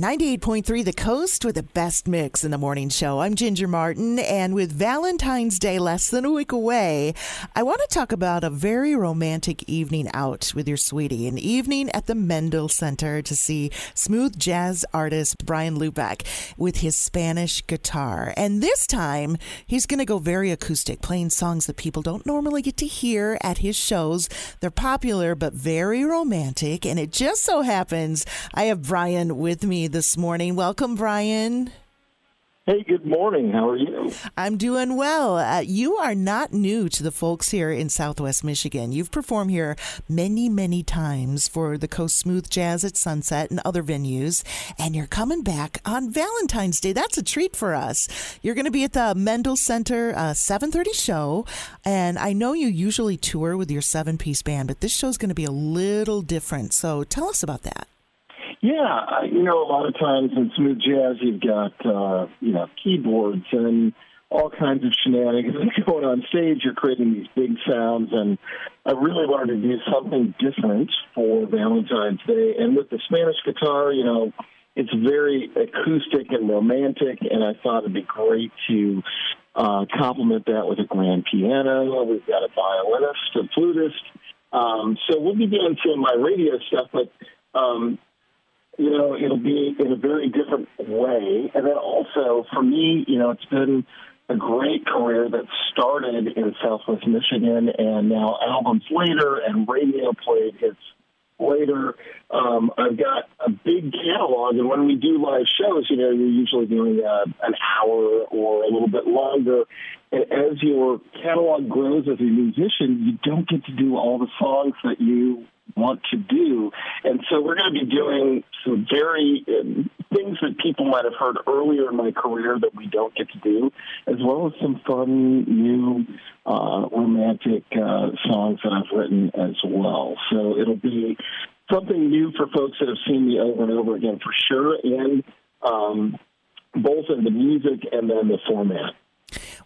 98.3 The Coast with the best mix in the morning show. I'm Ginger Martin, and with Valentine's Day less than a week away, I want to talk about a very romantic evening out with your sweetie. An evening at the Mendel Center to see smooth jazz artist Bryan Lubeck with his Spanish guitar. And this time, he's going to go very acoustic, playing songs that people don't normally get to hear at his shows. They're popular, but very romantic. And it just so happens I have Bryan with me this morning. Welcome, Bryan. Hey, good morning. How are you? I'm doing well. Uh, you are not new to the folks here in Southwest Michigan. You've performed here many, many times for the Coast Smooth Jazz at Sunset and other venues, and you're coming back on Valentine's Day. That's a treat for us. You're going to be at the Mendel Center uh, 7:30 show, and I know you usually tour with your seven-piece band, but this show is going to be a little different. So tell us about that. Yeah, you know, a lot of times in smooth jazz, you've got uh, you know keyboards and all kinds of shenanigans going on stage. You're creating these big sounds, and I really wanted to do something different for Valentine's Day. And with the Spanish guitar, you know, it's very acoustic and romantic, and I thought it'd be great to uh, complement that with a grand piano. We've got a violinist, a flutist. Um, so we'll be doing some of my radio stuff, but um, you know, it'll be in a very different way. And then also for me, you know, it's been a great career that started in Southwest Michigan and now albums later and radio played hits later. Um, I've got a big catalog, and when we do live shows, you know, you're usually doing uh, an hour or a little bit longer. And as your catalog grows as a musician, you don't get to do all the songs that you want to do. And so we're going to be doing some very um, things that people might have heard earlier in my career that we don't get to do, as well as some fun new uh, romantic uh, songs that I've written as well. So it'll be something new for folks that have seen me over and over again for sure, and um, both in the music and then the format.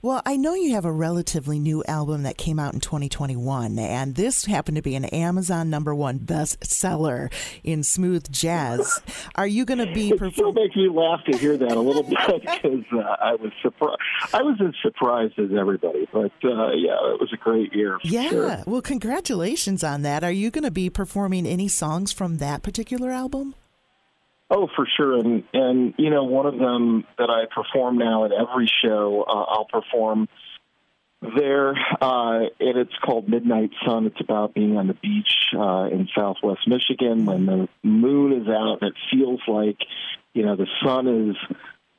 Well, I know you have a relatively new album that came out in 2021, and this happened to be an Amazon number one bestseller in smooth jazz. Are you going to be? It perform- still makes me laugh to hear that a little bit because uh, I was surprised. I was as surprised as everybody, but uh, yeah, it was a great year. Yeah. Sure. Well, congratulations on that. Are you going to be performing any songs from that particular album? Oh, for sure, and and you know one of them that I perform now at every show, uh, I'll perform there, uh, and it's called Midnight Sun. It's about being on the beach uh, in Southwest Michigan when the moon is out. And it feels like you know the sun is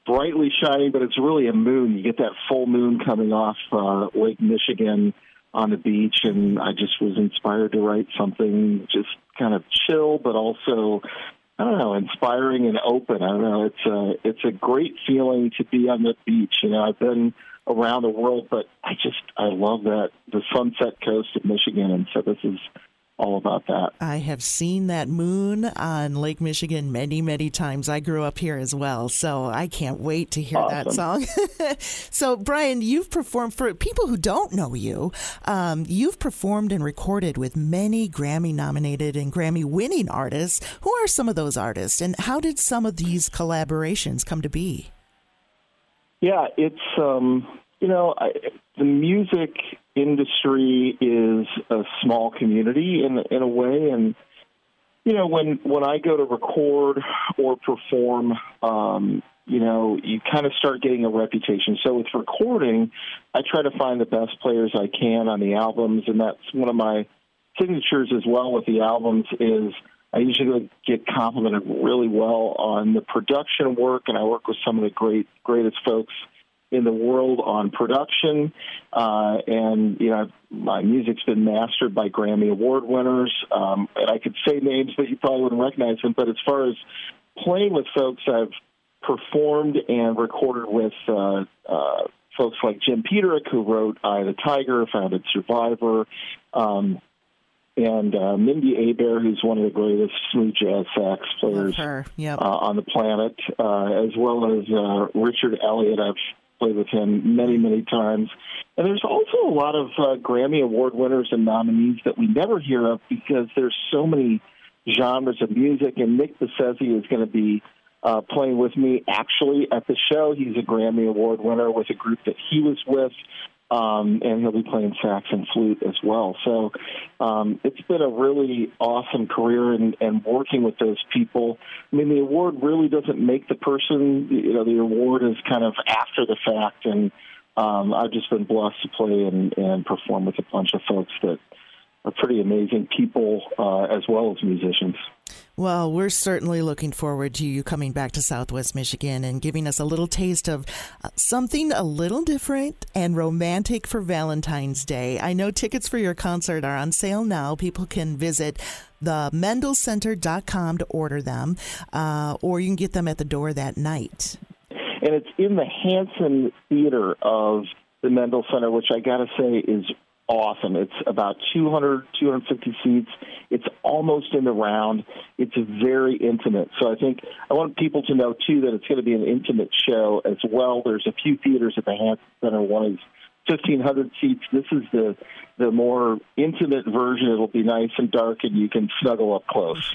brightly shining, but it's really a moon. You get that full moon coming off uh, Lake Michigan on the beach, and I just was inspired to write something just kind of chill, but also I don't know, inspiring and open. I don't know. It's a it's a great feeling to be on the beach. You know, I've been around the world, but I just I love that the Sunset Coast of Michigan, and so this is all about that. I have seen that moon on Lake Michigan many, many times. I grew up here as well, so I can't wait to hear awesome. that song. so, Bryan, you've performed for people who don't know you. Um, you've performed and recorded with many Grammy-nominated and Grammy-winning artists. Who are some of those artists, and how did some of these collaborations come to be? Yeah, it's um, you know I, the music industry is a small community in in a way, and you know when when I go to record or perform, um, you know you kind of start getting a reputation. So with recording, I try to find the best players I can on the albums, and that's one of my signatures as well with the albums is. I usually get complimented really well on the production work, and I work with some of the great, greatest folks in the world on production. Uh, and, you know, my music's been mastered by Grammy Award winners. Um, and I could say names, but you probably wouldn't recognize them. But as far as playing with folks, I've performed and recorded with uh, uh, folks like Jim Peterick, who wrote Eye the Tiger, founded Survivor. Um, and uh, Mindi Abair, who's one of the greatest smooth jazz sax players yep. uh, on the planet, uh, as well as uh, Richard Elliott. I've played with him many, many times. And there's also a lot of uh, Grammy Award winners and nominees that we never hear of because there's so many genres of music. And Nick Bassezzi is going to be uh, playing with me actually at the show. He's a Grammy Award winner with a group that he was with um, and he'll be playing sax and flute as well. So um, it's been a really awesome career and, and working with those people. I mean, the award really doesn't make the person. You know, the award is kind of after the fact, and um, I've just been blessed to play and, and perform with a bunch of folks that are pretty amazing people uh, as well as musicians. Well, we're certainly looking forward to you coming back to Southwest Michigan and giving us a little taste of uh, something a little different and romantic for Valentine's Day. I know tickets for your concert are on sale now. People can visit the mendelcenter.com to order them, uh, or you can get them at the door that night. And it's in the Hanson Theater of the Mendel Center, which I got to say is awesome. It's about 200, 250 seats. It's almost in the round. It's very intimate. So I think I want people to know too that it's going to be an intimate show as well. There's a few theaters at the Hanson Center. One is 1,500 seats. This is the the more intimate version. It'll be nice and dark, and you can snuggle up close.